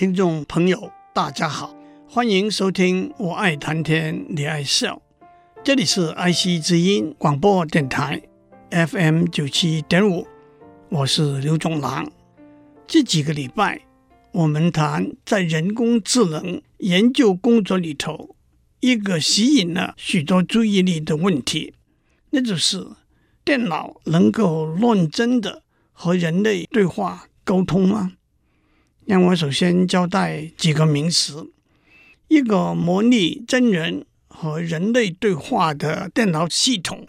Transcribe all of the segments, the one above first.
听众朋友，大家好，欢迎收听《我爱谈天，你爱笑》，这里是爱惜之音广播电台 FM 九七点五，我是刘总郎。这几个礼拜，我们谈在人工智能研究工作里头，一个吸引了许多注意力的问题，那就是电脑能够论真的和人类对话沟通吗？让我首先交代几个名词：一个模拟真人和人类对话的电脑系统，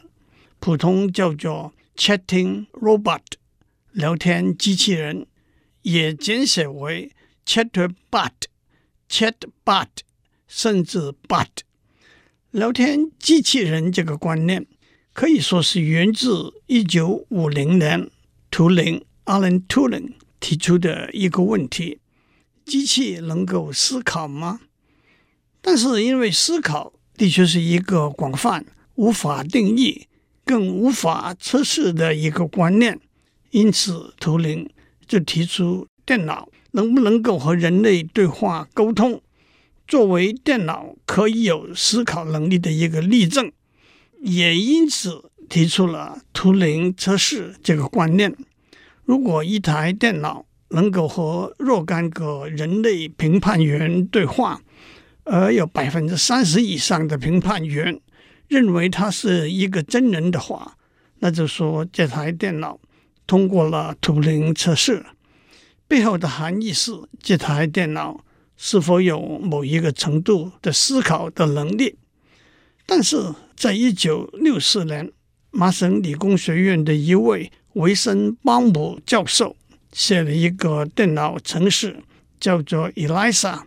普通叫做 Chatting Robot，聊天机器人，也简写为 Chatterbot，Chatbot，甚至 Bot。聊天机器人这个观念可以说是源自一九五零年图灵 Alan Turing。提出的一个问题：机器能够思考吗？但是因为思考的确是一个广泛、无法定义、更无法测试的一个观念，因此图灵就提出电脑能不能够和人类对话沟通，作为电脑可以有思考能力的一个例证，也因此提出了图灵测试这个观念。如果一台电脑能够和若干个人类评判员对话，而有百分之三十以上的评判员认为他是一个真人的话，那就说这台电脑通过了图灵测试。背后的含义是，这台电脑是否有某一个程度的思考的能力。但是在一九六四年，麻省理工学院的一位维森邦姆教授写了一个电脑程式，叫做 Elisa。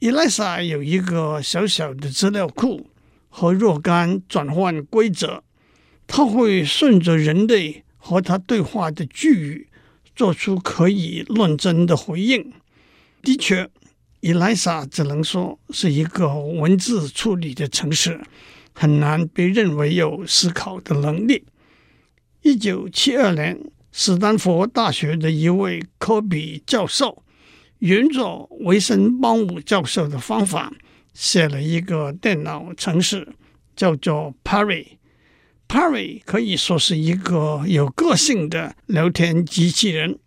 Elisa 有一个小小的资料库和若干转换规则，它会顺着人类和它对话的句语，做出可以论证的回应。的确，Elisa 只能说是一个文字处理的程式，很难被认为有思考的能力。一九七二年，斯坦福大学的一位科比教授沿着维森邦姆教授的方法，写了一个电脑程式，叫做 Parry。Parry 可以说是一个有个性的聊天机器人，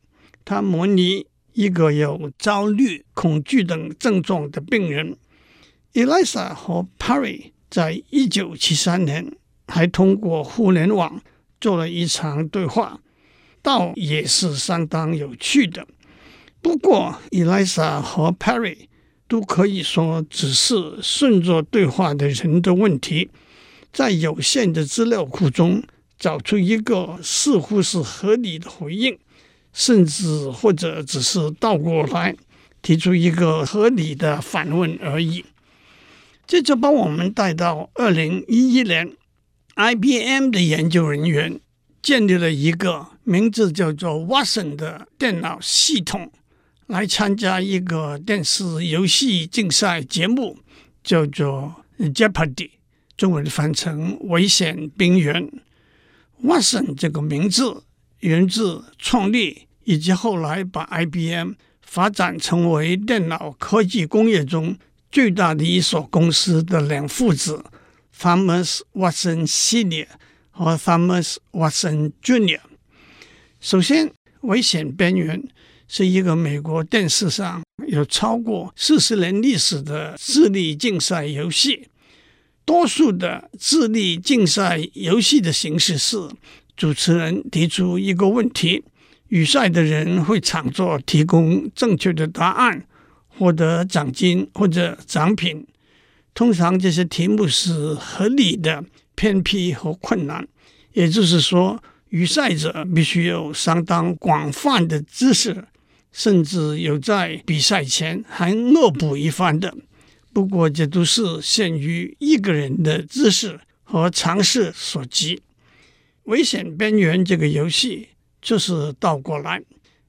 它模拟一个有焦虑、恐惧等症状的病人。Elisa 和 Parry 在一九七三年还通过互联网。做了一场对话，倒也是相当有趣的。不过，Elisa 和 Perry 都可以说只是顺着对话的人的问题，在有限的资料库中找出一个似乎是合理的回应，甚至或者只是倒过来提出一个合理的反问而已。这就把我们带到二零一一年。IBM 的研究人员建立了一个名字叫做 Watson 的电脑系统，来参加一个电视游戏竞赛节目，叫做 Jeopardy，中文翻成“危险边缘”。Watson 这个名字源自创立以及后来把 IBM 发展成为电脑科技工业中最大的一所公司的两父子。Thomas Watson Senior 和 Thomas Watson Junior。首先，《危险边缘》是一个美国电视上有超过四十年历史的智力竞赛游戏。多数的智力竞赛游戏的形式是，主持人提出一个问题，与赛的人会抢着提供正确的答案，获得奖金或者奖品。通常这些题目是合理的、偏僻和困难，也就是说，与赛者必须有相当广泛的知识，甚至有在比赛前还恶补一番的。不过，这都是限于一个人的知识和常识所及。危险边缘这个游戏就是倒过来，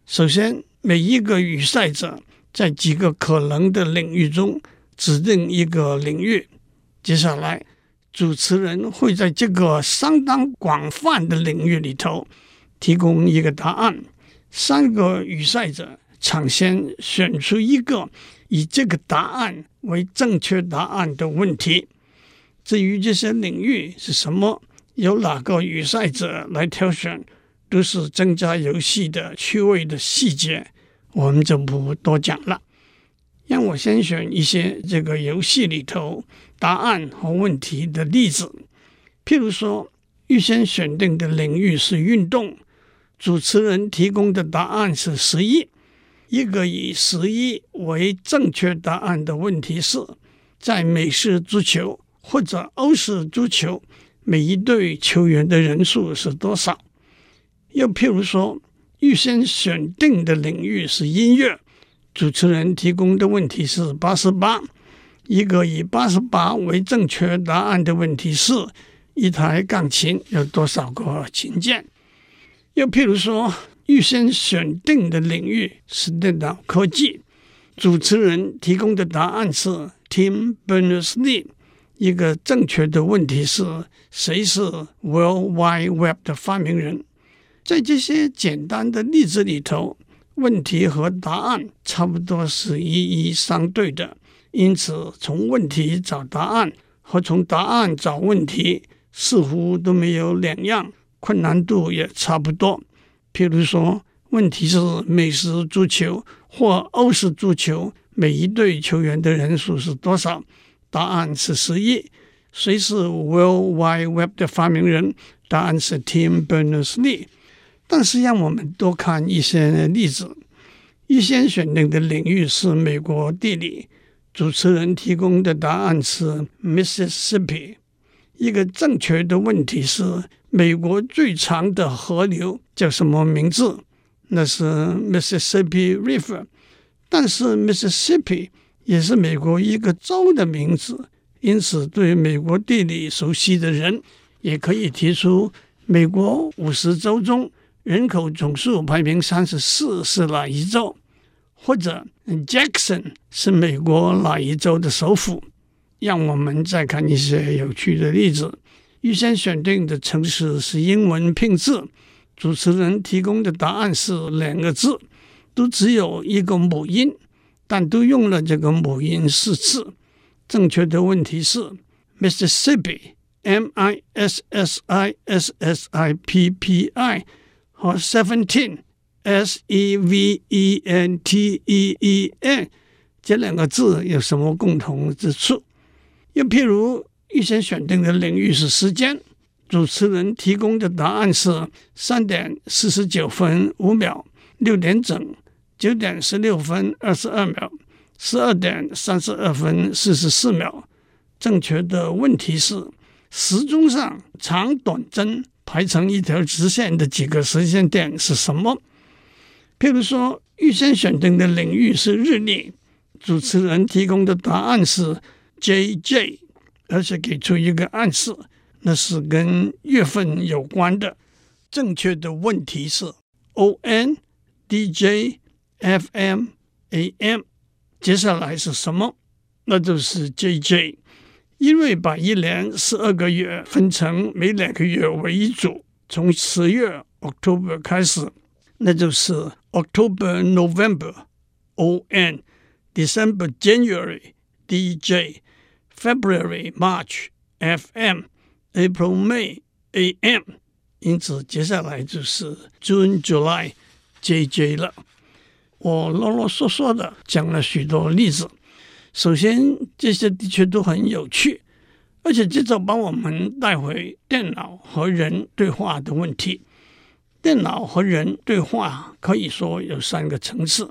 首先每一个与赛者在几个可能的领域中。指定一个领域，接下来主持人会在这个相当广泛的领域里头提供一个答案。三个预赛者抢先选出一个以这个答案为正确答案的问题。至于这些领域是什么，由哪个预赛者来挑选，都是增加游戏的趣味的细节，我们就不多讲了。让我先选一些这个游戏里头答案和问题的例子，譬如说，预先选定的领域是运动，主持人提供的答案是十一。一个以十一为正确答案的问题是，在美式足球或者欧式足球，每一队球员的人数是多少？又譬如说，预先选定的领域是音乐。主持人提供的问题是八十八，一个以八十八为正确答案的问题是：一台钢琴有多少个琴键？又譬如说，预先选定的领域是电脑科技，主持人提供的答案是 Tim Berners-Lee，一个正确的问题是：谁是 World Wide Web 的发明人？在这些简单的例子里头。问题和答案差不多是一一相对的，因此从问题找答案和从答案找问题似乎都没有两样，困难度也差不多。譬如说，问题是美式足球或欧式足球每一队球员的人数是多少？答案是十一。谁是 World Wide Web 的发明人？答案是 Tim Berners-Lee。但是，让我们多看一些例子。预先选定的领域是美国地理，主持人提供的答案是 Mississippi。一个正确的问题是：美国最长的河流叫什么名字？那是 Mississippi River。但是，Mississippi 也是美国一个州的名字，因此，对美国地理熟悉的人也可以提出美国五十州中。人口总数排名三十四是哪一州？或者 Jackson 是美国哪一州的首府？让我们再看一些有趣的例子。预先选定的城市是英文拼字，主持人提供的答案是两个字，都只有一个母音，但都用了这个母音四次。正确的问题是 Mississippi，M I S S I S S I P P I。和 seventeen，s e v e n t e e n 这两个字有什么共同之处？又譬如预先选定的领域是时间，主持人提供的答案是三点四十九分五秒、六点整、九点十六分二十二秒、十二点三十二分四十四秒。正确的问题是时钟上长短针。排成一条直线的几个时间点是什么？譬如说，预先选定的领域是日历，主持人提供的答案是 JJ，而且给出一个暗示，那是跟月份有关的。正确的问题是 ON DJ FM AM，接下来是什么？那就是 JJ。因为把一年十二个月分成每两个月为一组，从十月 October 开始，那就是 October November O N December January D J February March F M April May A M，因此接下来就是 June July J J 了。我啰啰嗦嗦的讲了许多例子。首先，这些的确都很有趣，而且接着把我们带回电脑和人对话的问题。电脑和人对话可以说有三个层次。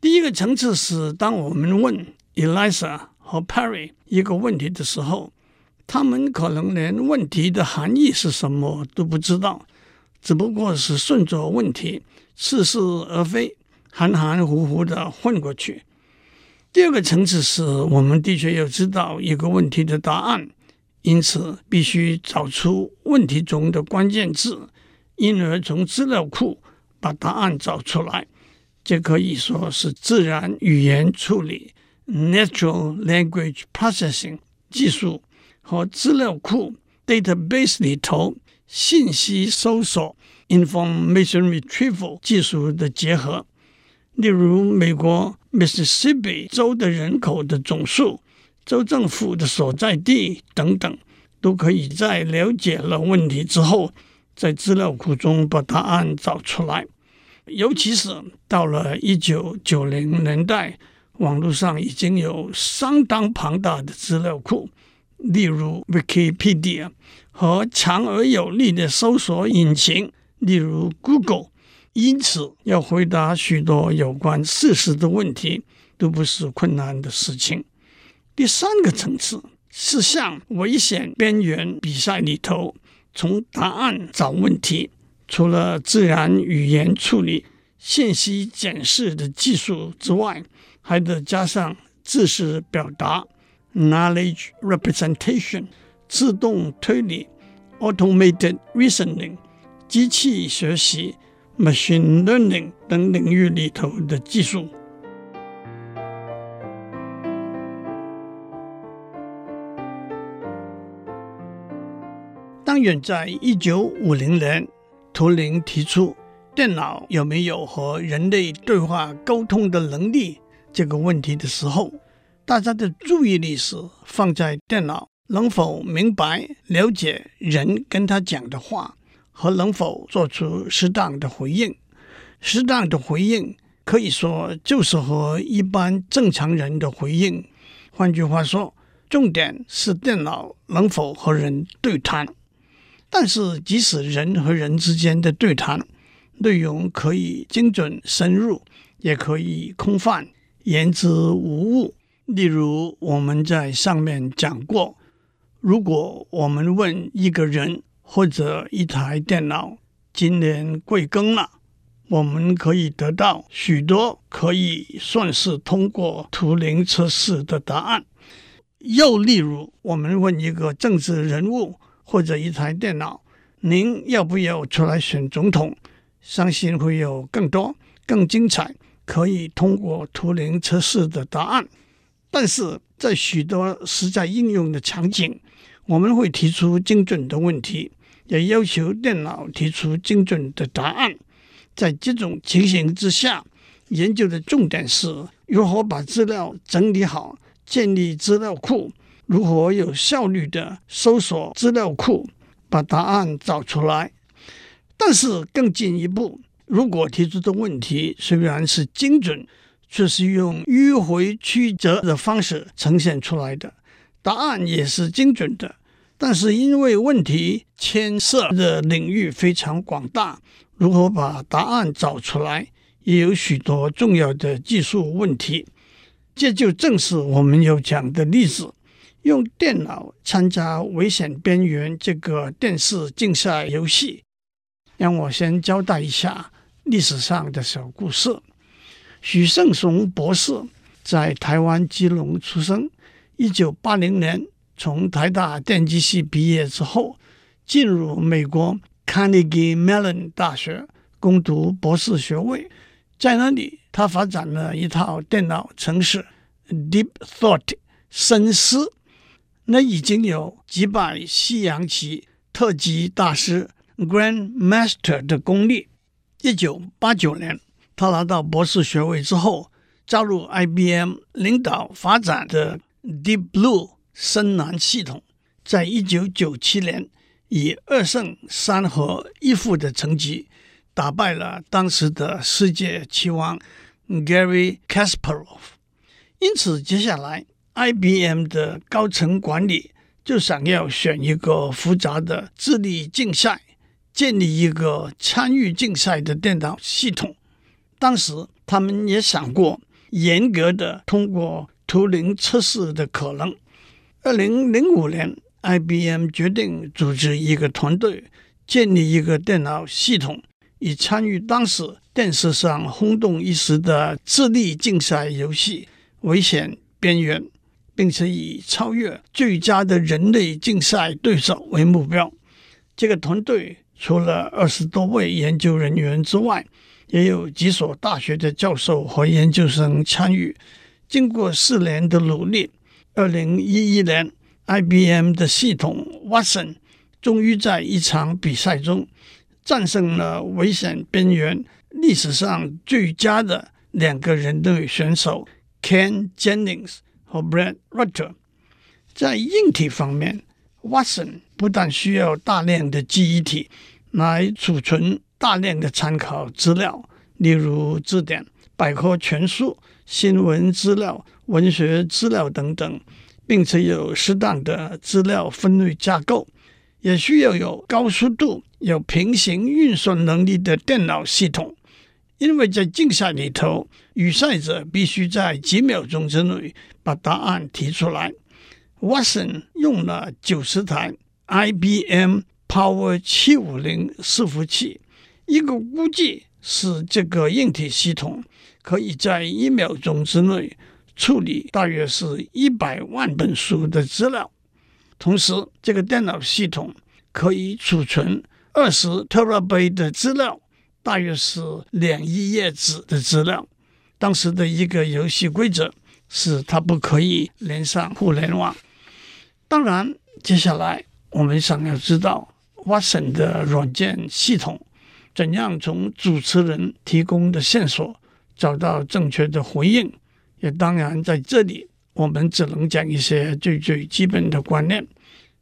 第一个层次是，当我们问 Eliza 和 Perry 一个问题的时候，他们可能连问题的含义是什么都不知道，只不过是顺着问题似是而非、含含糊糊的混过去。第二个层次是我们的确要知道一个问题的答案，因此必须找出问题中的关键字，因而从资料库把答案找出来。这可以说是自然语言处理 （Natural Language Processing） 技术和资料库 （Database） 里头信息搜索 （Information Retrieval） 技术的结合。例如美国 Mississippi 州的人口的总数、州政府的所在地等等，都可以在了解了问题之后，在资料库中把答案找出来。尤其是到了一九九零年代，网络上已经有相当庞大的资料库，例如 Wikipedia 和强而有力的搜索引擎，例如 Google。因此，要回答许多有关事实的问题，都不是困难的事情。第三个层次是向危险边缘比赛里头，从答案找问题。除了自然语言处理、信息检视的技术之外，还得加上知识表达 （knowledge representation）、自动推理 （automated reasoning）、机器学习。Machine learning 等领域里头的技术。当远在一九五零年，图灵提出电脑有没有和人类对话沟通的能力这个问题的时候，大家的注意力是放在电脑能否明白、了解人跟他讲的话。和能否做出适当的回应？适当的回应可以说就是和一般正常人的回应。换句话说，重点是电脑能否和人对谈。但是，即使人和人之间的对谈内容可以精准深入，也可以空泛言之无物。例如，我们在上面讲过，如果我们问一个人，或者一台电脑今年贵庚了，我们可以得到许多可以算是通过图灵测试的答案。又例如，我们问一个政治人物或者一台电脑：“您要不要出来选总统？”相信会有更多更精彩可以通过图灵测试的答案。但是在许多实在应用的场景，我们会提出精准的问题。也要求电脑提出精准的答案。在这种情形之下，研究的重点是如何把资料整理好，建立资料库，如何有效率地搜索资料库，把答案找出来。但是更进一步，如果提出的问题虽然是精准，却是用迂回曲折的方式呈现出来的，答案也是精准的。但是因为问题牵涉的领域非常广大，如何把答案找出来，也有许多重要的技术问题。这就正是我们要讲的例子：用电脑参加《危险边缘》这个电视竞赛游戏。让我先交代一下历史上的小故事。许胜雄博士在台湾基隆出生，一九八零年。从台大电机系毕业之后，进入美国 Carnegie Mellon 大学攻读博士学位。在那里，他发展了一套电脑程式 Deep Thought 深思。那已经有几百西洋棋特级大师 Grandmaster 的功力。一九八九年，他拿到博士学位之后，加入 IBM 领导发展的 Deep Blue。深蓝系统在一九九七年以二胜三和一负的成绩打败了当时的世界棋王 Gary Kasparov。因此，接下来 IBM 的高层管理就想要选一个复杂的智力竞赛，建立一个参与竞赛的电脑系统。当时，他们也想过严格的通过图灵测试的可能。二零零五年，IBM 决定组织一个团队，建立一个电脑系统，以参与当时电视上轰动一时的智力竞赛游戏《危险边缘》，并且以超越最佳的人类竞赛对手为目标。这个团队除了二十多位研究人员之外，也有几所大学的教授和研究生参与。经过四年的努力。二零一一年，IBM 的系统 Watson 终于在一场比赛中战胜了《危险边缘》历史上最佳的两个人类选手 Ken Jennings 和 Brad Rutter。在硬体方面，Watson 不但需要大量的记忆体来储存大量的参考资料，例如字典、百科全书、新闻资料、文学资料等等，并且有适当的资料分类架构，也需要有高速度、有平行运算能力的电脑系统。因为在竞赛里头，与赛者必须在几秒钟之内把答案提出来。Watson 用了九十台 IBM Power 七五零伺服器，一个估计是这个硬体系统可以在一秒钟之内处理大约是一百万本书的资料。同时，这个电脑系统可以储存二十 TB 的资料，大约是两亿页纸的资料。当时的一个游戏规则是它不可以连上互联网。当然，接下来我们想要知道 Watson 的软件系统怎样从主持人提供的线索找到正确的回应。也当然，在这里我们只能讲一些最最基本的观念。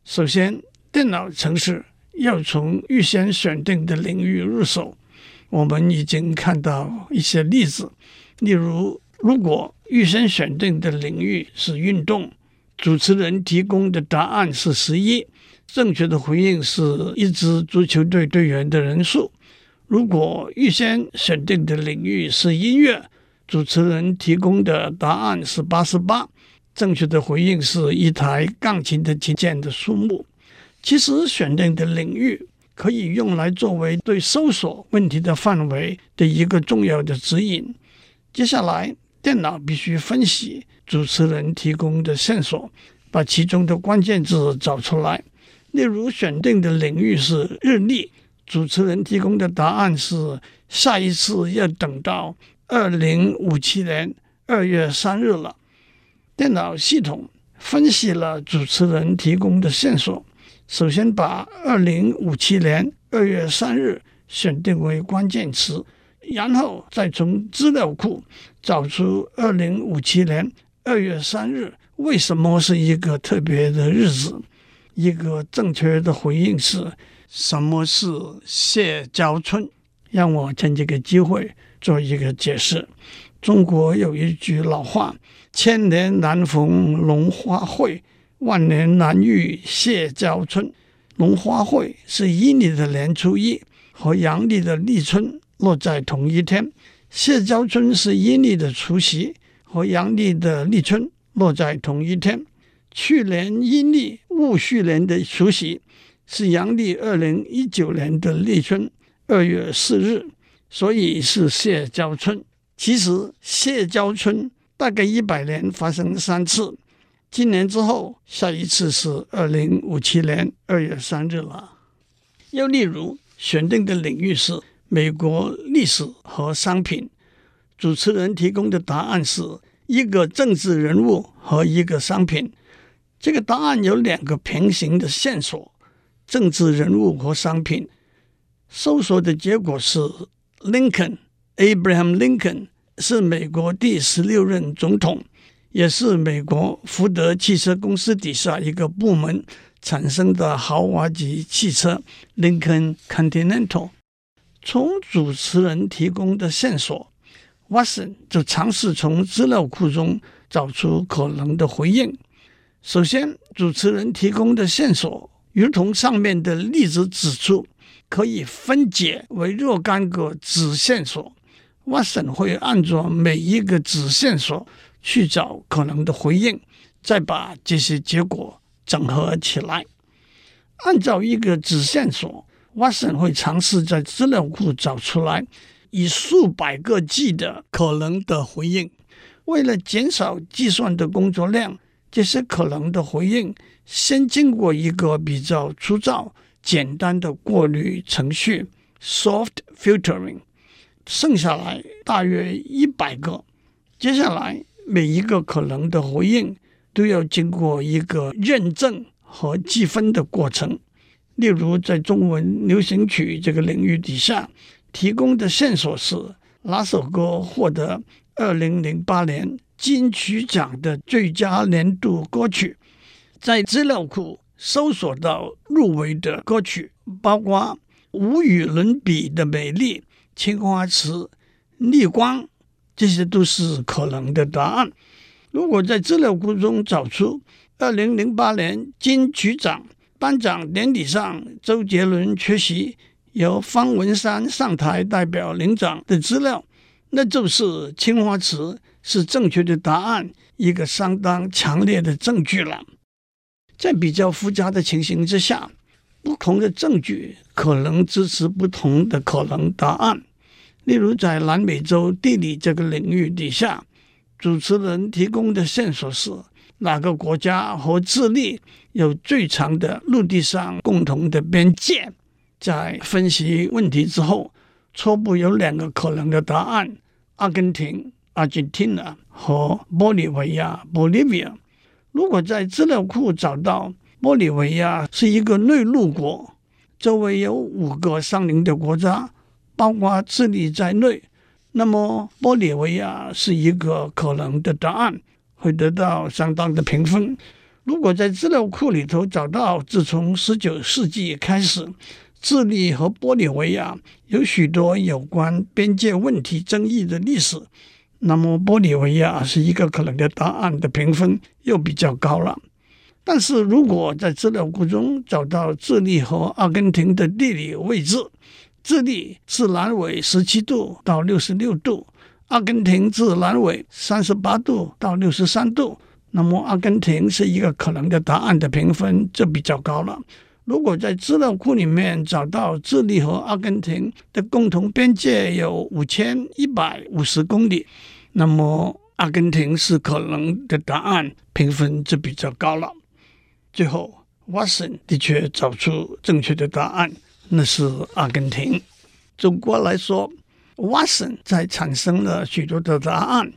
首先，电脑程式要从预先选定的领域入手。我们已经看到一些例子，例如，如果预先选定的领域是运动。主持人提供的答案是十一，正确的回应是一支足球队队员的人数。如果预先选定的领域是音乐，主持人提供的答案是八十八，正确的回应是一台钢琴的琴键的数目。其实选定的领域可以用来作为对搜索问题的范围的一个重要的指引。接下来，电脑必须分析。主持人提供的线索，把其中的关键字找出来。例如，选定的领域是日历，主持人提供的答案是下一次要等到二零五七年二月三日了。电脑系统分析了主持人提供的线索，首先把二零五七年二月三日选定为关键词，然后再从资料库找出二零五七年。二月三日为什么是一个特别的日子？一个正确的回应是：什么是谢郊春？让我趁这个机会做一个解释。中国有一句老话：“千年难逢龙花会，万年难遇谢郊春。”龙花会是阴历的年初一和阳历的立春落在同一天，谢郊春是阴历的除夕。和阳历的立春落在同一天。去年阴历戊戌年的除夕是阳历二零一九年的立春二月四日，所以是谢郊春。其实谢郊春大概一百年发生三次，今年之后下一次是二零五七年二月三日了。又例如选定的领域是美国历史和商品。主持人提供的答案是一个政治人物和一个商品。这个答案有两个平行的线索：政治人物和商品。搜索的结果是，Lincoln，Abraham Lincoln 是美国第十六任总统，也是美国福特汽车公司底下一个部门产生的豪华级汽车 Lincoln Continental。从主持人提供的线索。Watson 就尝试从资料库中找出可能的回应。首先，主持人提供的线索，如同上面的例子指出，可以分解为若干个子线索。Watson 会按照每一个子线索去找可能的回应，再把这些结果整合起来。按照一个子线索，Watson 会尝试在资料库找出来。以数百个计的可能的回应，为了减少计算的工作量，这些可能的回应先经过一个比较粗糙、简单的过滤程序 （soft filtering），剩下来大约一百个。接下来每一个可能的回应都要经过一个认证和计分的过程。例如，在中文流行曲这个领域底下。提供的线索是哪首歌获得二零零八年金曲奖的最佳年度歌曲。在资料库搜索到入围的歌曲，包括无与伦比的美丽、青花瓷、逆光，这些都是可能的答案。如果在资料库中找出二零零八年金曲奖颁奖典礼上周杰伦缺席，由方文山上台代表领奖的资料，那就是青花瓷是正确的答案，一个相当强烈的证据了。在比较复杂的情形之下，不同的证据可能支持不同的可能答案。例如，在南美洲地理这个领域底下，主持人提供的线索是哪个国家和智利有最长的陆地上共同的边界。在分析问题之后，初步有两个可能的答案：阿根廷 （Argentina） 和玻利维亚 （Bolivia）。如果在资料库找到玻利维亚是一个内陆国，周围有五个相邻的国家，包括智利在内，那么玻利维亚是一个可能的答案，会得到相当的评分。如果在资料库里头找到自从十九世纪开始，智利和玻利维亚有许多有关边界问题争议的历史，那么玻利维亚是一个可能的答案的评分又比较高了。但是如果在资料库中找到智利和阿根廷的地理位置，智利自南纬十七度到六十六度，阿根廷自南纬三十八度到六十三度，那么阿根廷是一个可能的答案的评分就比较高了。如果在资料库里面找到智利和阿根廷的共同边界有五千一百五十公里，那么阿根廷是可能的答案，评分就比较高了。最后，Watson 的确找出正确的答案，那是阿根廷。总括来说，Watson 在产生了许多的答案，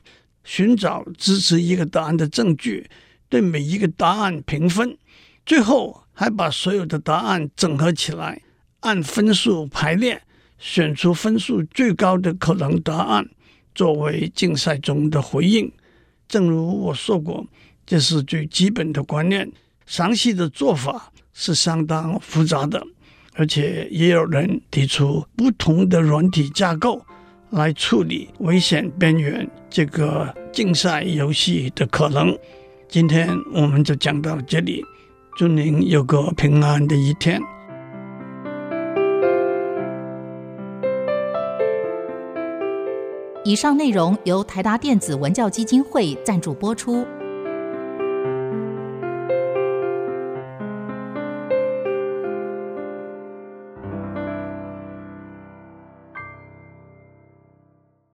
寻找支持一个答案的证据，对每一个答案评分，最后。还把所有的答案整合起来，按分数排列，选出分数最高的可能答案，作为竞赛中的回应。正如我说过，这是最基本的观念。详细的做法是相当复杂的，而且也有人提出不同的软体架构来处理危险边缘这个竞赛游戏的可能。今天我们就讲到这里。祝您有个平安的一天。以上内容由台达电子文教基金会赞助播出。